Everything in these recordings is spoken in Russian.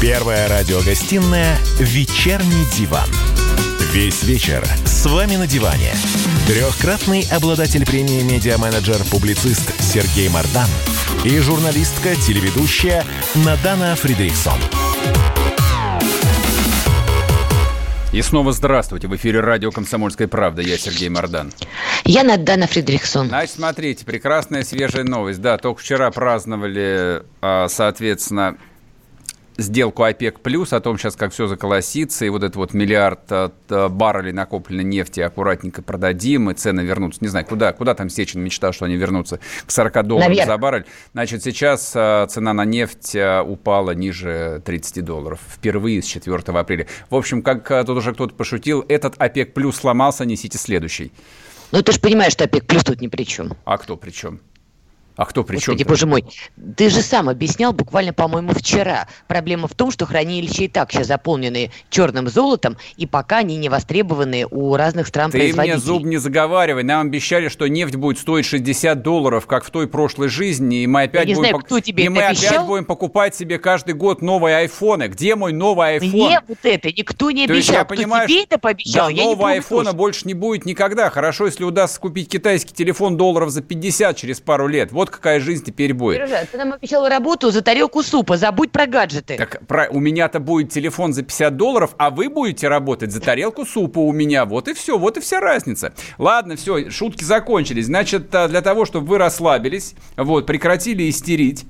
Первая радиогостинная «Вечерний диван». Весь вечер с вами на диване. Трехкратный обладатель премии «Медиа-менеджер», публицист Сергей Мардан и журналистка-телеведущая Надана Фридрихсон. И снова здравствуйте. В эфире радио «Комсомольская правда». Я Сергей Мордан. Я Надана Фридрихсон. Значит, смотрите, прекрасная свежая новость. Да, только вчера праздновали, а, соответственно, сделку ОПЕК+, плюс, о том сейчас, как все заколосится, и вот этот вот миллиард э, баррелей накопленной нефти аккуратненько продадим, и цены вернутся. Не знаю, куда, куда там Сечин мечтал, что они вернутся к 40 долларов Наверх. за баррель. Значит, сейчас э, цена на нефть э, упала ниже 30 долларов. Впервые с 4 апреля. В общем, как тут уже кто-то пошутил, этот ОПЕК+, плюс сломался, несите следующий. Ну, ты же понимаешь, что ОПЕК плюс тут ни при чем. А кто при чем? А кто при Господи, чем? боже мой, ты же сам объяснял буквально, по-моему, вчера. Проблема в том, что хранилища и так сейчас заполнены черным золотом, и пока они не востребованы у разных стран Ты мне зуб не заговаривай. Нам обещали, что нефть будет стоить 60 долларов, как в той прошлой жизни, и мы опять, будем, знаю, тебе и мы опять будем покупать себе каждый год новые айфоны. Где мой новый айфон? Мне вот это никто не обещал. То есть я кто понимаю, тебе это пообещал? Да, я нового айфона больше не будет никогда. Хорошо, если удастся купить китайский телефон долларов за 50 через пару лет. Вот вот какая жизнь теперь будет. Сережа, ты нам обещал работу за тарелку супа, забудь про гаджеты. Так про, у меня-то будет телефон за 50 долларов, а вы будете работать за тарелку супа у меня. Вот и все, вот и вся разница. Ладно, все, шутки закончились. Значит, а, для того, чтобы вы расслабились, вот, прекратили истерить,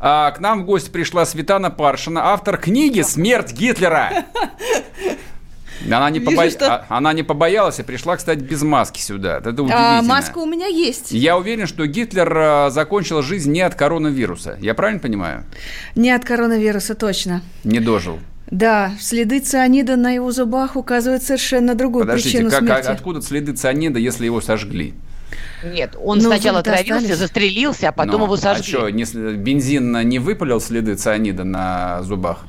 а, к нам в гости пришла Светлана Паршина, автор книги «Смерть Гитлера». Она не, Вижу, побо... что... А, она не побоялась и пришла, кстати, без маски сюда. Это а, удивительно. А, маска у меня есть. Я уверен, что Гитлер а, закончил жизнь не от коронавируса. Я правильно понимаю? Не от коронавируса, точно. Не дожил. Да, следы цианида на его зубах указывают совершенно другую Подождите, причину как, смерти. откуда следы цианида, если его сожгли? Нет, он ну, сначала травился, застрелился, а потом Но, его сожгли. А что, не, бензин не выпалил следы цианида на зубах?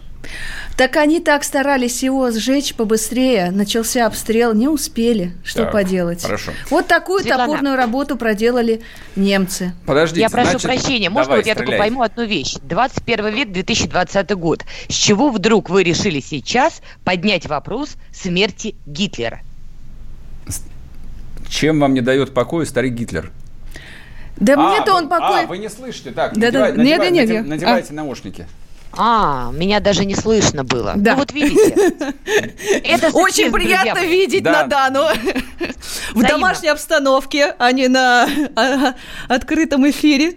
Так они так старались его сжечь побыстрее. Начался обстрел, не успели. Что так, поделать? Хорошо. Вот такую Светлана. топорную работу проделали немцы. Подождите, Я прошу значит, прощения, можно вот я только пойму одну вещь? 21 век, 2020 год. С чего вдруг вы решили сейчас поднять вопрос смерти Гитлера? Чем вам не дает покоя старый Гитлер? Да а, мне-то он покой... А, вы не слышите. Так, да, надевай, да, надевай, нет, нет, надевайте а. наушники. А, меня даже не слышно было. Да. Ну вот видите. Это Очень приятно друзья. видеть да. Надану в домашней обстановке, а не на а, открытом эфире.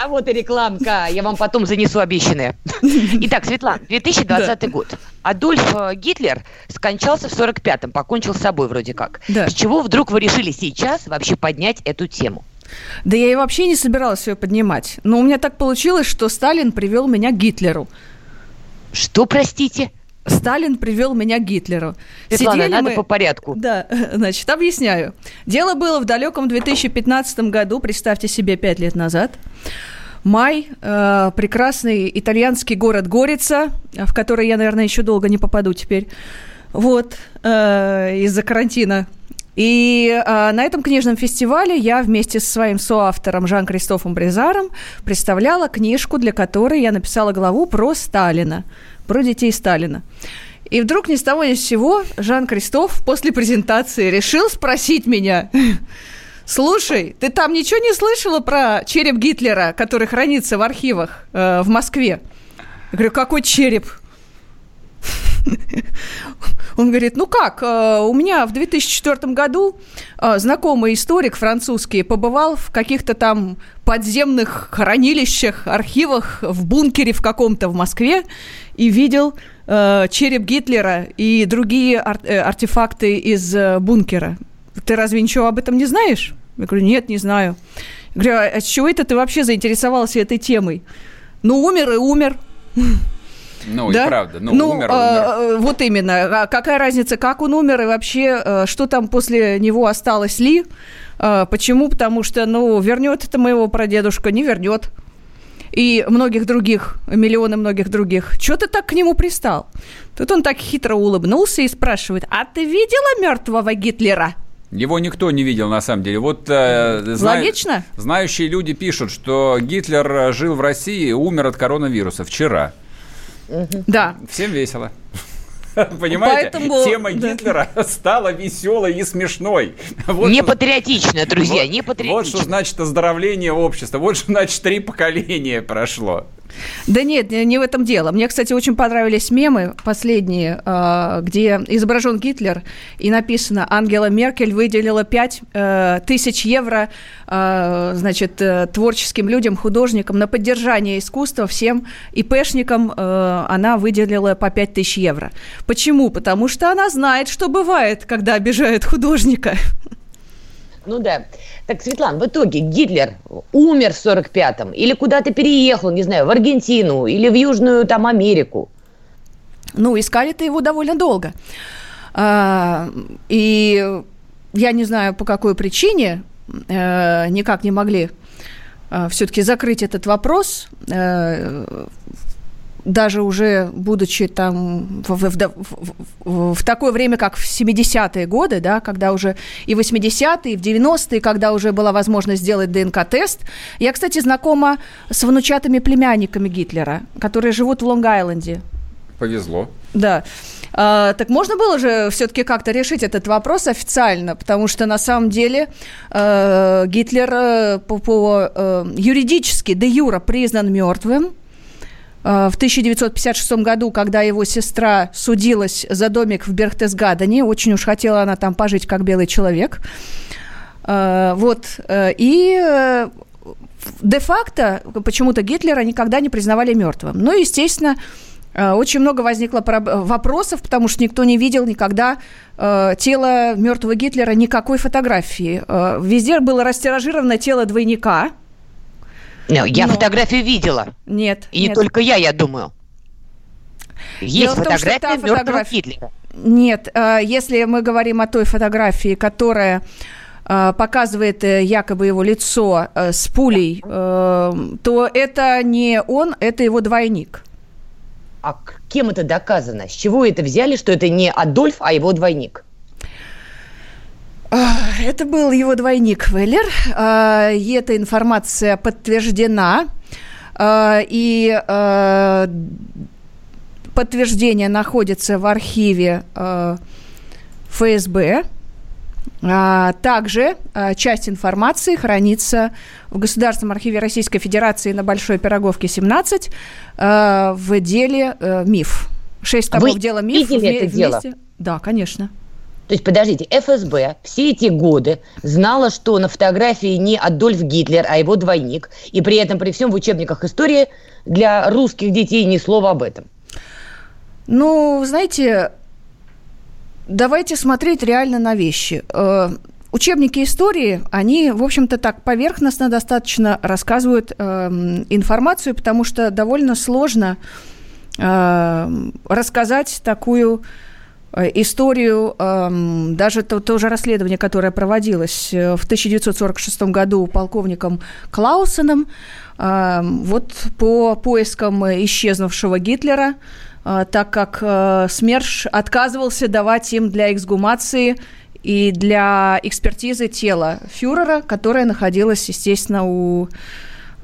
А вот и рекламка. Я вам потом занесу обещанное. Итак, Светлана, 2020 да. год. Адольф э, Гитлер скончался в 45-м, покончил с собой вроде как. Да. С чего вдруг вы решили сейчас вообще поднять эту тему? Да я и вообще не собиралась ее поднимать. Но у меня так получилось, что Сталин привел меня к Гитлеру. Что, простите? Сталин привел меня к Гитлеру. Светлана, Сидели надо мы... по порядку. Да, значит, объясняю. Дело было в далеком 2015 году, представьте себе, пять лет назад. Май, э, прекрасный итальянский город Горица, в который я, наверное, еще долго не попаду теперь. Вот, э, из-за карантина и э, на этом книжном фестивале я вместе со своим соавтором Жан-Кристофом Брезаром представляла книжку, для которой я написала главу про Сталина, про детей Сталина. И вдруг ни с того ни с сего Жан-Кристоф после презентации решил спросить меня, Слушай, ты там ничего не слышала про череп Гитлера, который хранится в архивах э, в Москве? Я говорю, какой череп? Он говорит, ну как, э, у меня в 2004 году э, знакомый историк французский побывал в каких-то там подземных хранилищах, архивах, в бункере в каком-то в Москве и видел э, череп Гитлера и другие ар- артефакты из бункера. Ты разве ничего об этом не знаешь? Я говорю, нет, не знаю. Я говорю, а с чего это ты вообще заинтересовался этой темой? Ну, умер и умер. Ну, да? и правда. Ну, ну умер, а, умер. Вот именно. А какая разница, как он умер и вообще, э, что там после него осталось ли? А, почему? Потому что, ну, вернет это моего прадедушка, не вернет. И многих других, миллионы многих других. Чего ты так к нему пристал? Тут он так хитро улыбнулся и спрашивает, а ты видела мертвого Гитлера? Его никто не видел, на самом деле. Вот э, зна... Логично. знающие люди пишут, что Гитлер жил в России и умер от коронавируса вчера. Да. Всем весело. Понимаете? Поэтому, Тема да. Гитлера стала веселой и смешной. Вот не патриотично, друзья, вот, не патриотично. Вот что значит оздоровление общества. Вот что значит три поколения прошло. Да нет, не в этом дело. Мне, кстати, очень понравились мемы последние, а, где изображен Гитлер и написано «Ангела Меркель выделила 5 э, тысяч евро а, значит, э, творческим людям, художникам на поддержание искусства всем ИПшникам э, она выделила по 5 тысяч евро. Почему? Потому что она знает, что бывает, когда обижают художника. Ну да. Так, Светлана, в итоге Гитлер умер в 45-м или куда-то переехал, не знаю, в Аргентину или в Южную там Америку? Ну, искали-то его довольно долго. А, и я не знаю, по какой причине э, никак не могли э, все-таки закрыть этот вопрос. Э, даже уже будучи там в, в, в, в такое время, как в 70-е годы, да, когда уже и 80-е, и в 90-е, когда уже была возможность сделать ДНК-тест. Я, кстати, знакома с внучатыми племянниками Гитлера, которые живут в Лонг-Айленде. Повезло. Да. А, так можно было же все-таки как-то решить этот вопрос официально, потому что на самом деле э, Гитлер э, по, по э, юридически де юра признан мертвым, в 1956 году, когда его сестра судилась за домик в Берхтесгадене, очень уж хотела она там пожить как белый человек. Э, вот. Э, и де-факто почему-то Гитлера никогда не признавали мертвым. Ну, естественно, очень много возникло вопросов, потому что никто не видел никогда тело мертвого Гитлера, никакой фотографии. Везде было растиражировано тело двойника – я Но... фотографию видела. Нет. И нет. не только я, я думаю. Есть Дело фотография том, мертвого фотограф... Гитлера. Нет, э, если мы говорим о той фотографии, которая э, показывает э, якобы его лицо с пулей, то это не он, это его двойник. А кем это доказано? С чего это взяли, что это не Адольф, а его двойник? Это был его двойник Веллер. А, и эта информация подтверждена. А, и а, подтверждение находится в архиве ФСБ. Также часть информации хранится в Государственном архиве Российской Федерации на Большой Пироговке 17 в деле МИФ. Шесть томов дела МИФ вместе. Это дело? Да, конечно. То есть, подождите, ФСБ все эти годы знала, что на фотографии не Адольф Гитлер, а его двойник, и при этом при всем в учебниках истории для русских детей ни слова об этом. Ну, знаете, давайте смотреть реально на вещи. Э, учебники истории, они, в общем-то, так поверхностно достаточно рассказывают э, информацию, потому что довольно сложно э, рассказать такую историю, эм, даже то, то же расследование, которое проводилось э, в 1946 году полковником Клаусеном, эм, вот по поискам исчезнувшего Гитлера, э, так как СМЕРШ отказывался давать им для эксгумации и для экспертизы тела фюрера, которое находилось, естественно, у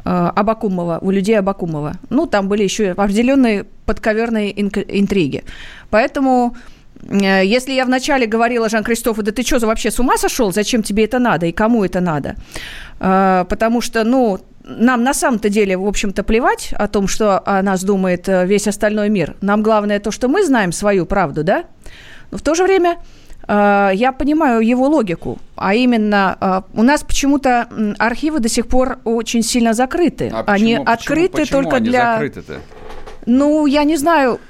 Абакумова, у людей Абакумова. Ну, там были еще определенные подковерные интриги. Поэтому Э, если я вначале говорила Жан-Кристофу, да ты что, вообще с ума сошел? Зачем тебе это надо и кому это надо? Э, потому что, ну, нам на самом-то деле, в общем-то, плевать о том, что о нас думает э, весь остальной мир. Нам главное то, что мы знаем свою правду, да? Но в то же время я понимаю его логику, а именно у нас почему-то архивы до сих пор очень сильно закрыты. А они почему, открыты почему только они для... Закрыты-то? Ну, я не знаю,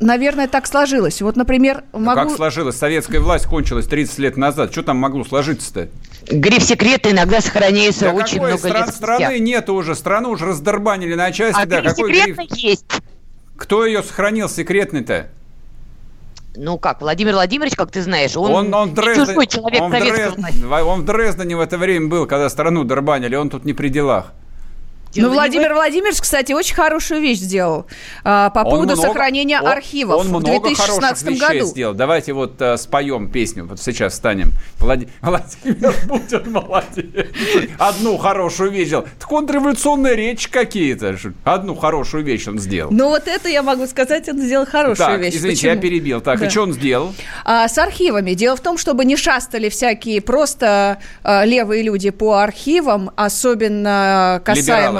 наверное, так сложилось. Вот, например, могу... как сложилось? Советская власть кончилась 30 лет назад. Что там могло сложиться-то? Гриф секреты иногда сохраняется да очень много стран, лет спустя. Страны нет уже. Страну уже раздорбанили на части. А да, гриф какой гриф? есть. Кто ее сохранил секретный-то? Ну как, Владимир Владимирович, как ты знаешь, он, он, он Дрезден, чужой человек он в, Дрезден, он в Дрездене в это время был, когда страну дорбанили, он тут не при делах. Ну, Владимир Владимирович, кстати, очень хорошую вещь сделал а, по поводу много, сохранения он, архивов он в 2016 много году. сделал. Давайте вот а, споем песню, вот сейчас станем. Влад... Владимир Путин молодец. Одну хорошую вещь сделал. Так он революционная речь какие-то. Одну хорошую вещь он сделал. Ну вот это я могу сказать, он сделал хорошую так, вещь. извините, Почему? я перебил. Так, да. и что он сделал? А, с архивами. Дело в том, чтобы не шастали всякие просто а, левые люди по архивам, особенно касаемо... Либералы.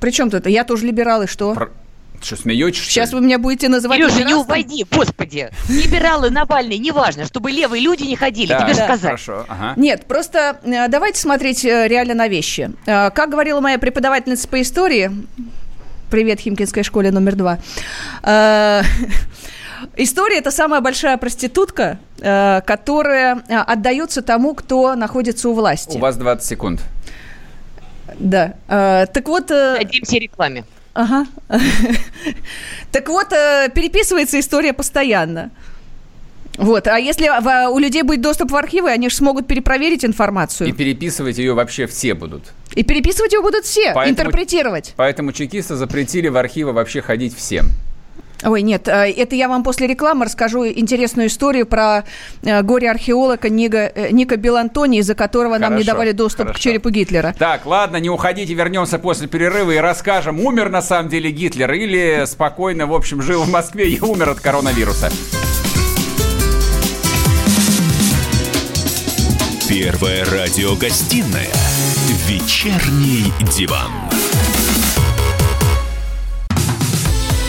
Причем тут это? Я тоже либерал, и что? Про... Что, смеетесь? Сейчас вы меня будете называть Илюша, не уводи, господи. Либералы, Навальный, неважно, чтобы левые люди не ходили, да, тебе да. сказать. Хорошо, ага. Нет, просто э, давайте смотреть э, реально на вещи. Э, как говорила моя преподавательница по истории, привет, Химкинской школе номер два, История – это самая большая проститутка, которая отдается тому, кто находится у власти. У вас 20 секунд. Да. А, так вот... Э, Дадимся рекламе. Ага. так вот, э, переписывается история постоянно. Вот, а если у людей будет доступ в архивы, они же смогут перепроверить информацию. И переписывать ее вообще все будут. И переписывать ее будут все, поэтому, интерпретировать. Поэтому чекисты запретили в архивы вообще ходить всем. Ой, нет, э, это я вам после рекламы расскажу интересную историю про э, горе-археолога Ника, э, Ника Белантони, из-за которого хорошо, нам не давали доступ хорошо. к черепу Гитлера. Так, ладно, не уходите, вернемся после перерыва и расскажем, умер на самом деле Гитлер или спокойно, в общем, жил в Москве и умер от коронавируса. Первая радиогостинная «Вечерний диван».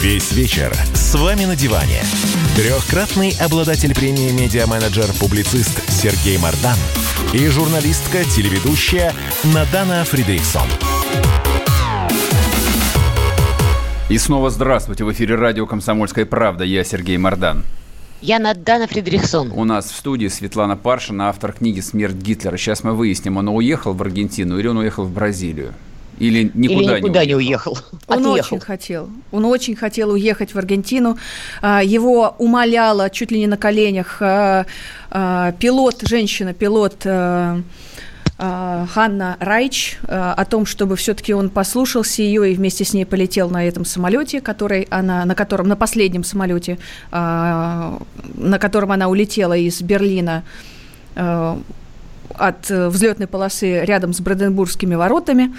Весь вечер с вами на диване. Трехкратный обладатель премии «Медиа-менеджер-публицист» Сергей Мардан и журналистка-телеведущая Надана Фридриксон. И снова здравствуйте. В эфире радио «Комсомольская правда». Я Сергей Мардан. Я Надана Фридрихсон. У нас в студии Светлана Паршина, автор книги «Смерть Гитлера». Сейчас мы выясним, он уехал в Аргентину или он уехал в Бразилию. Или никуда, Или никуда не, уехал. Он Отъехал. очень хотел. Он очень хотел уехать в Аргентину. А, его умоляла чуть ли не на коленях а, а, пилот, женщина-пилот Ханна Райч о том, чтобы все-таки он послушался ее и вместе с ней полетел на этом самолете, который она, на котором, на последнем самолете, на котором она улетела из Берлина от взлетной полосы рядом с Бранденбургскими воротами.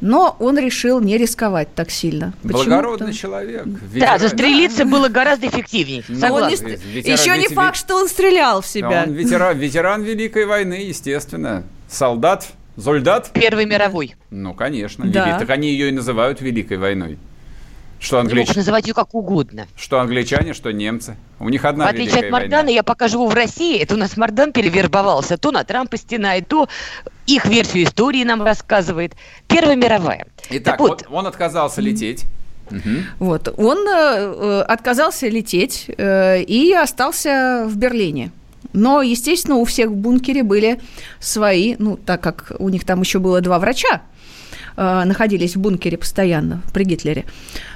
Но он решил не рисковать так сильно. Благородный человек. Ветеран. Да, застрелиться было гораздо эффективнее. Согласна. Ветеран, Еще не факт, что он стрелял в себя. Он ветеран, ветеран Великой войны, естественно. Солдат, солдат. Первой мировой. Ну, конечно. Да. Так они ее и называют Великой войной. Что англичане? Ты называть ее как угодно. Что англичане, что немцы. У них одна В отличие от Мардана, война. я пока живу в России, это у нас Мардан перевербовался. То на Трампа стенает, то их версию истории нам рассказывает. Первая мировая. Итак, вот, вот он отказался лететь. Угу. Вот, он э, отказался лететь э, и остался в Берлине. Но, естественно, у всех в бункере были свои, ну, так как у них там еще было два врача, э, находились в бункере постоянно при Гитлере. Э,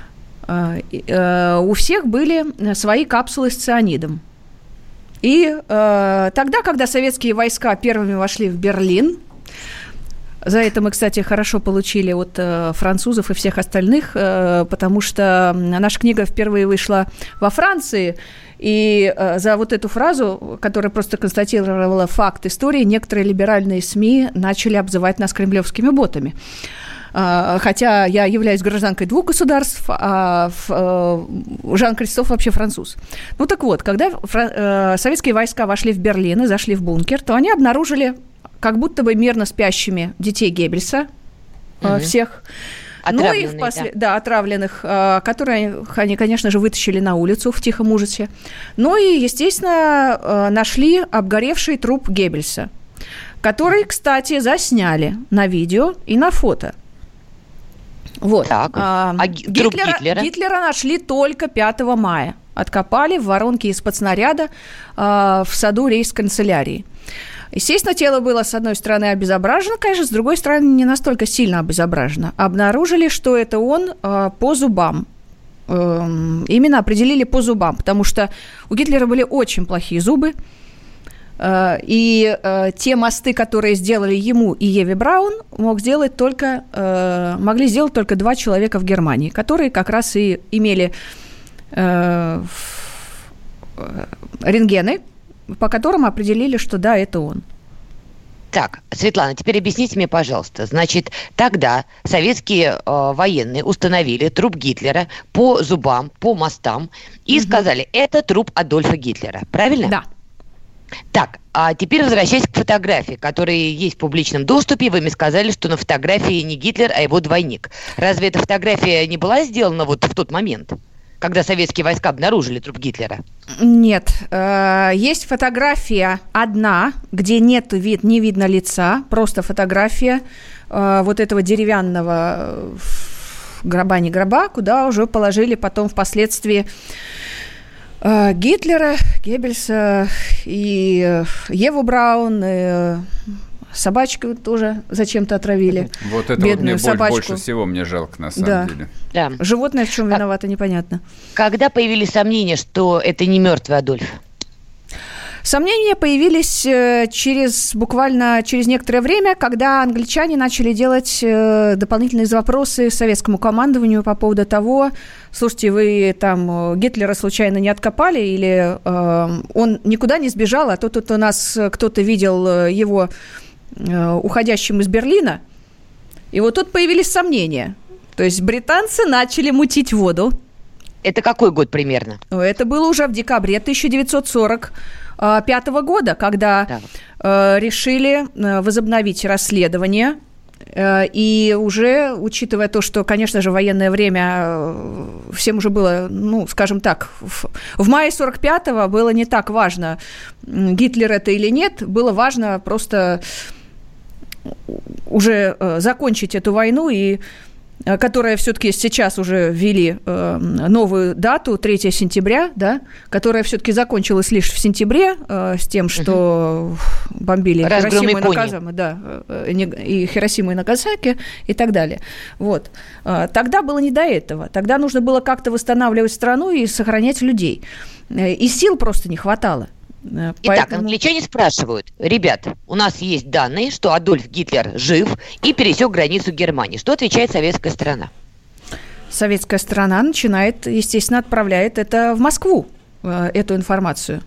у всех были свои капсулы с цианидом. И э, тогда, когда советские войска первыми вошли в Берлин, за это мы, кстати, хорошо получили от э, французов и всех остальных, э, потому что наша книга впервые вышла во Франции, и э, за вот эту фразу, которая просто констатировала факт истории, некоторые либеральные СМИ начали обзывать нас кремлевскими ботами. А, хотя я являюсь гражданкой двух государств, а э, Жан Кристоф вообще француз. Ну так вот, когда э, советские войска вошли в Берлин и зашли в бункер, то они обнаружили как будто бы мирно спящими детей Геббельса, угу. всех, ну и впослед... да. да, отравленных, которые они, конечно же, вытащили на улицу в тихом ужасе. Ну и, естественно, нашли обгоревший труп Геббельса, который, кстати, засняли на видео и на фото. Вот. Так. А, а Гитлера, Гитлера? Гитлера нашли только 5 мая. Откопали в воронке из-под снаряда э, в саду рейс-канцелярии. Естественно, тело было, с одной стороны, обезображено, конечно, с другой стороны, не настолько сильно обезображено. Обнаружили, что это он э, по зубам. Э, именно определили по зубам, потому что у Гитлера были очень плохие зубы. Э, и э, те мосты, которые сделали ему и Еве Браун, мог сделать только, э, могли сделать только два человека в Германии, которые как раз и имели рентгены, по которым определили, что да, это он. Так, Светлана, теперь объясните мне, пожалуйста. Значит, тогда советские э, военные установили труп Гитлера по зубам, по мостам и угу. сказали, это труп Адольфа Гитлера. Правильно? Да. Так, а теперь возвращаясь к фотографии, которые есть в публичном доступе, вы мне сказали, что на фотографии не Гитлер, а его двойник. Разве эта фотография не была сделана вот в тот момент? когда советские войска обнаружили труп Гитлера? Нет. Э, есть фотография одна, где нет вид, не видно лица, просто фотография э, вот этого деревянного э, гроба, не гроба, куда уже положили потом впоследствии Гитлера, Геббельса и Еву Браун, и собачку тоже зачем-то отравили. Вот это Бедную вот мне собачку. больше всего мне жалко, на самом да. деле. Да. Животное в чем виновато, непонятно. Когда появились сомнения, что это не мертвый Адольф? Сомнения появились э, через буквально через некоторое время, когда англичане начали делать э, дополнительные вопросы советскому командованию по поводу того, слушайте, вы там э, Гитлера случайно не откопали или э, он никуда не сбежал, а то тут у нас кто-то видел его Э, уходящим из Берлина. И вот тут появились сомнения. То есть британцы начали мутить воду. Это какой год примерно? Это было уже в декабре 1945 года, когда да. Э, решили э, возобновить расследование. И уже, учитывая то, что, конечно же, военное время всем уже было, ну, скажем так, в, в мае 45-го было не так важно, Гитлер это или нет, было важно просто уже э, закончить эту войну и э, которая все-таки сейчас уже ввели э, новую дату, 3 сентября, да, которая все-таки закончилась лишь в сентябре э, с тем, что угу. бомбили Хиросиму и Наказамы, да, э, и Хиросиму и Нагасаки и так далее. Вот. Тогда было не до этого. Тогда нужно было как-то восстанавливать страну и сохранять людей. И сил просто не хватало. Поэтому... Итак, англичане спрашивают, ребят, у нас есть данные, что Адольф Гитлер жив и пересек границу Германии. Что отвечает советская сторона? Советская сторона начинает, естественно, отправляет это в Москву, э, эту информацию,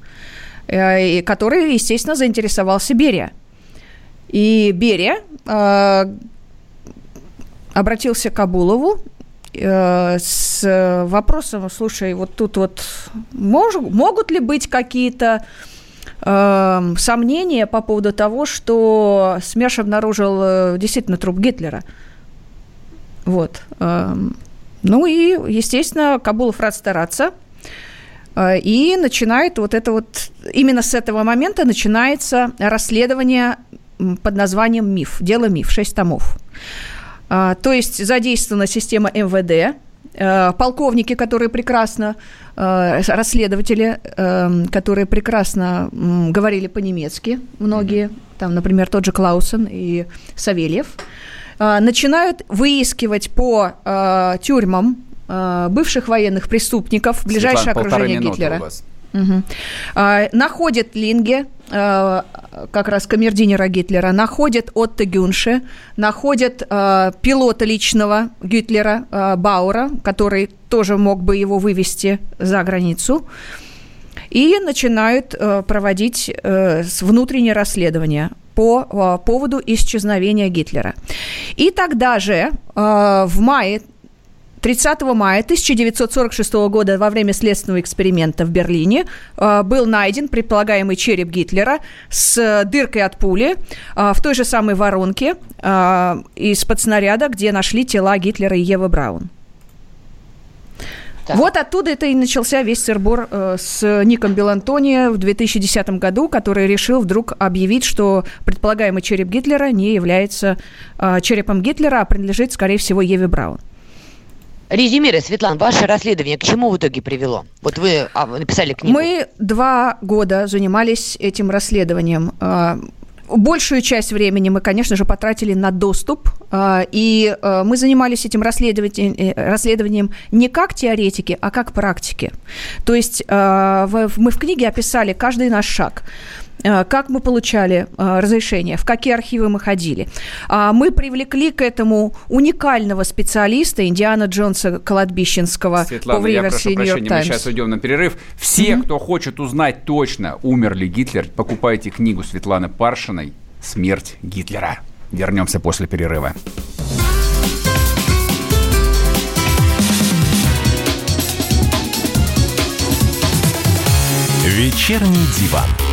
э, которой, естественно, заинтересовался Берия. И Берия э, обратился к Абулову с вопросом, слушай, вот тут вот мож, могут ли быть какие-то э, сомнения по поводу того, что СМЕРШ обнаружил э, действительно труп Гитлера? Вот. Э, ну и, естественно, Кабулов рад стараться. Э, и начинает вот это вот, именно с этого момента начинается расследование под названием «Миф», дело «Миф», шесть томов. А, то есть задействована система МВД, э, полковники, которые прекрасно, э, расследователи, которые прекрасно говорили по-немецки, многие, там, например, тот же Клаусен и Савельев, начинают выискивать по тюрьмам бывших военных преступников, ближайшее Светлана, окружение Гитлера. Угу. Находит Линге, а, как раз камердинера Гитлера, находит Отто Гюнше, находит а, пилота личного Гитлера Баура, который тоже мог бы его вывести за границу, и начинают проводить а, внутреннее расследование по поводу исчезновения Гитлера. И тогда же, в мае 30 мая 1946 года во время следственного эксперимента в Берлине э, был найден предполагаемый череп Гитлера с дыркой от пули э, в той же самой воронке э, из-под снаряда, где нашли тела Гитлера и Евы Браун. Так. Вот оттуда это и начался весь сырбор э, с Ником Белантони в 2010 году, который решил вдруг объявить, что предполагаемый череп Гитлера не является э, черепом Гитлера, а принадлежит, скорее всего, Еве Браун. Резюмируя, Светлана, ваше расследование к чему в итоге привело? Вот вы а, написали книгу. Мы два года занимались этим расследованием. А, большую часть времени мы, конечно же, потратили на доступ, а, и мы занимались этим э, расследованием не как теоретики, а как практики. То есть мы в книге описали каждый наш шаг. Э, как мы получали э, разрешение, в какие архивы мы ходили. А, мы привлекли к этому уникального специалиста Индиана Джонса Колотбищенского Светлана, по версии я прошу прощения, мы сейчас уйдем на перерыв. Все, mm-hmm. кто хочет узнать точно, умер ли Гитлер, покупайте книгу Светланы Паршиной «Смерть Гитлера». Вернемся после перерыва. Вечерний диван.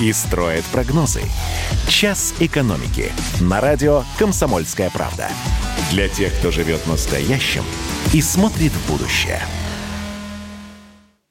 и строят прогнозы. «Час экономики» на радио «Комсомольская правда». Для тех, кто живет настоящим и смотрит в будущее –